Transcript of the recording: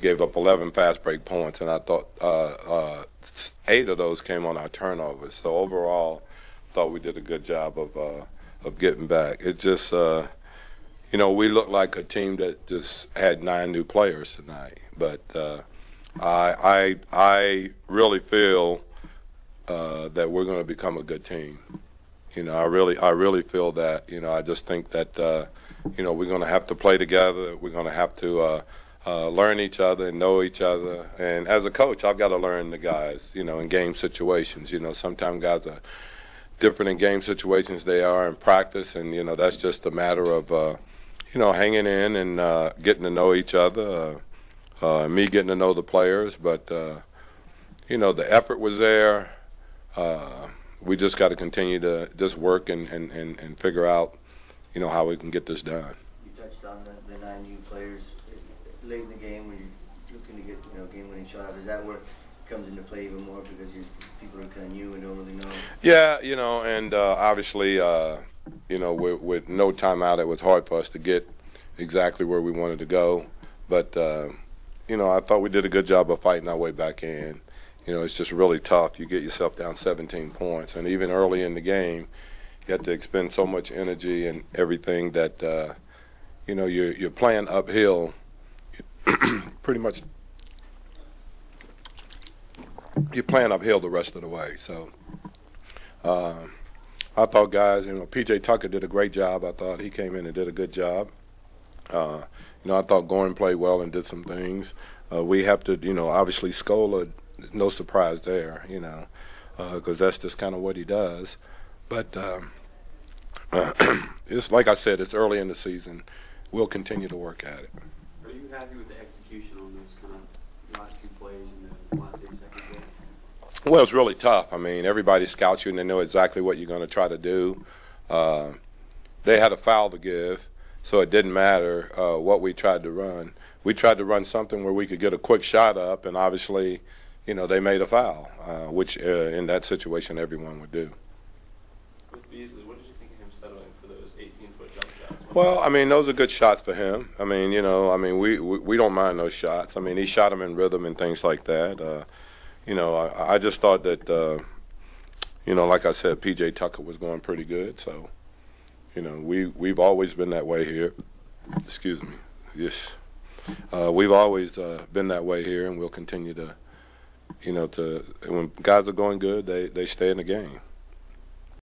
gave up 11 fast break points, and I thought uh, uh, eight of those came on our turnovers. So overall, thought we did a good job of uh, of getting back. It just, uh, you know, we looked like a team that just had nine new players tonight, but uh, I I I really feel uh, that we're going to become a good team. You know, I really I really feel that. You know, I just think that you know we're going to have to play together. We're going to have to. Uh, learn each other and know each other. And as a coach, I've got to learn the guys, you know, in game situations. You know, sometimes guys are different in game situations they are in practice, and you know that's just a matter of uh, you know hanging in and uh, getting to know each other. Uh, uh, me getting to know the players, but uh, you know the effort was there. We just got to continue to just work and, and, and, and figure out, you know, how we can get this done. You touched on the, the nine new players late in the game when you're looking to get you know game-winning shot out. Is that where comes into play even more because you people are kind of new and don't really know? Yeah, you know, and uh, obviously, uh, you know, with, with no timeout, it was hard for us to get exactly where we wanted to go. But uh, you know, I thought we did a good job of fighting our way back in. You know, it's just really tough. You get yourself down 17 points, and even early in the game, you have to expend so much energy and everything that uh, you know you're you're playing uphill. pretty much, you're playing uphill the rest of the way. So. Uh, I thought guys, you know, PJ Tucker did a great job. I thought he came in and did a good job. Uh, you know, I thought Goran played well and did some things. Uh, we have to, you know, obviously Scola, no surprise there, you know, because uh, that's just kind of what he does. But um, it's like I said, it's early in the season. We'll continue to work at it. You happy with the execution on those kind of last two plays in the last eight seconds? Well, it's really tough. I mean, everybody scouts you and they know exactly what you're going to try to do. Uh, they had a foul to give, so it didn't matter uh, what we tried to run. We tried to run something where we could get a quick shot up, and obviously, you know, they made a foul, uh, which uh, in that situation everyone would do. With Beasley, what did you think of him settling for those 18-foot jump shots? Well, I mean, those are good shots for him. I mean, you know, I mean, we, we, we don't mind those shots. I mean, he shot them in rhythm and things like that. Uh, you know, I, I just thought that, uh, you know, like I said, PJ Tucker was going pretty good. So, you know, we we've always been that way here. Excuse me. Yes, uh, we've always uh, been that way here, and we'll continue to, you know, to when guys are going good, they they stay in the game.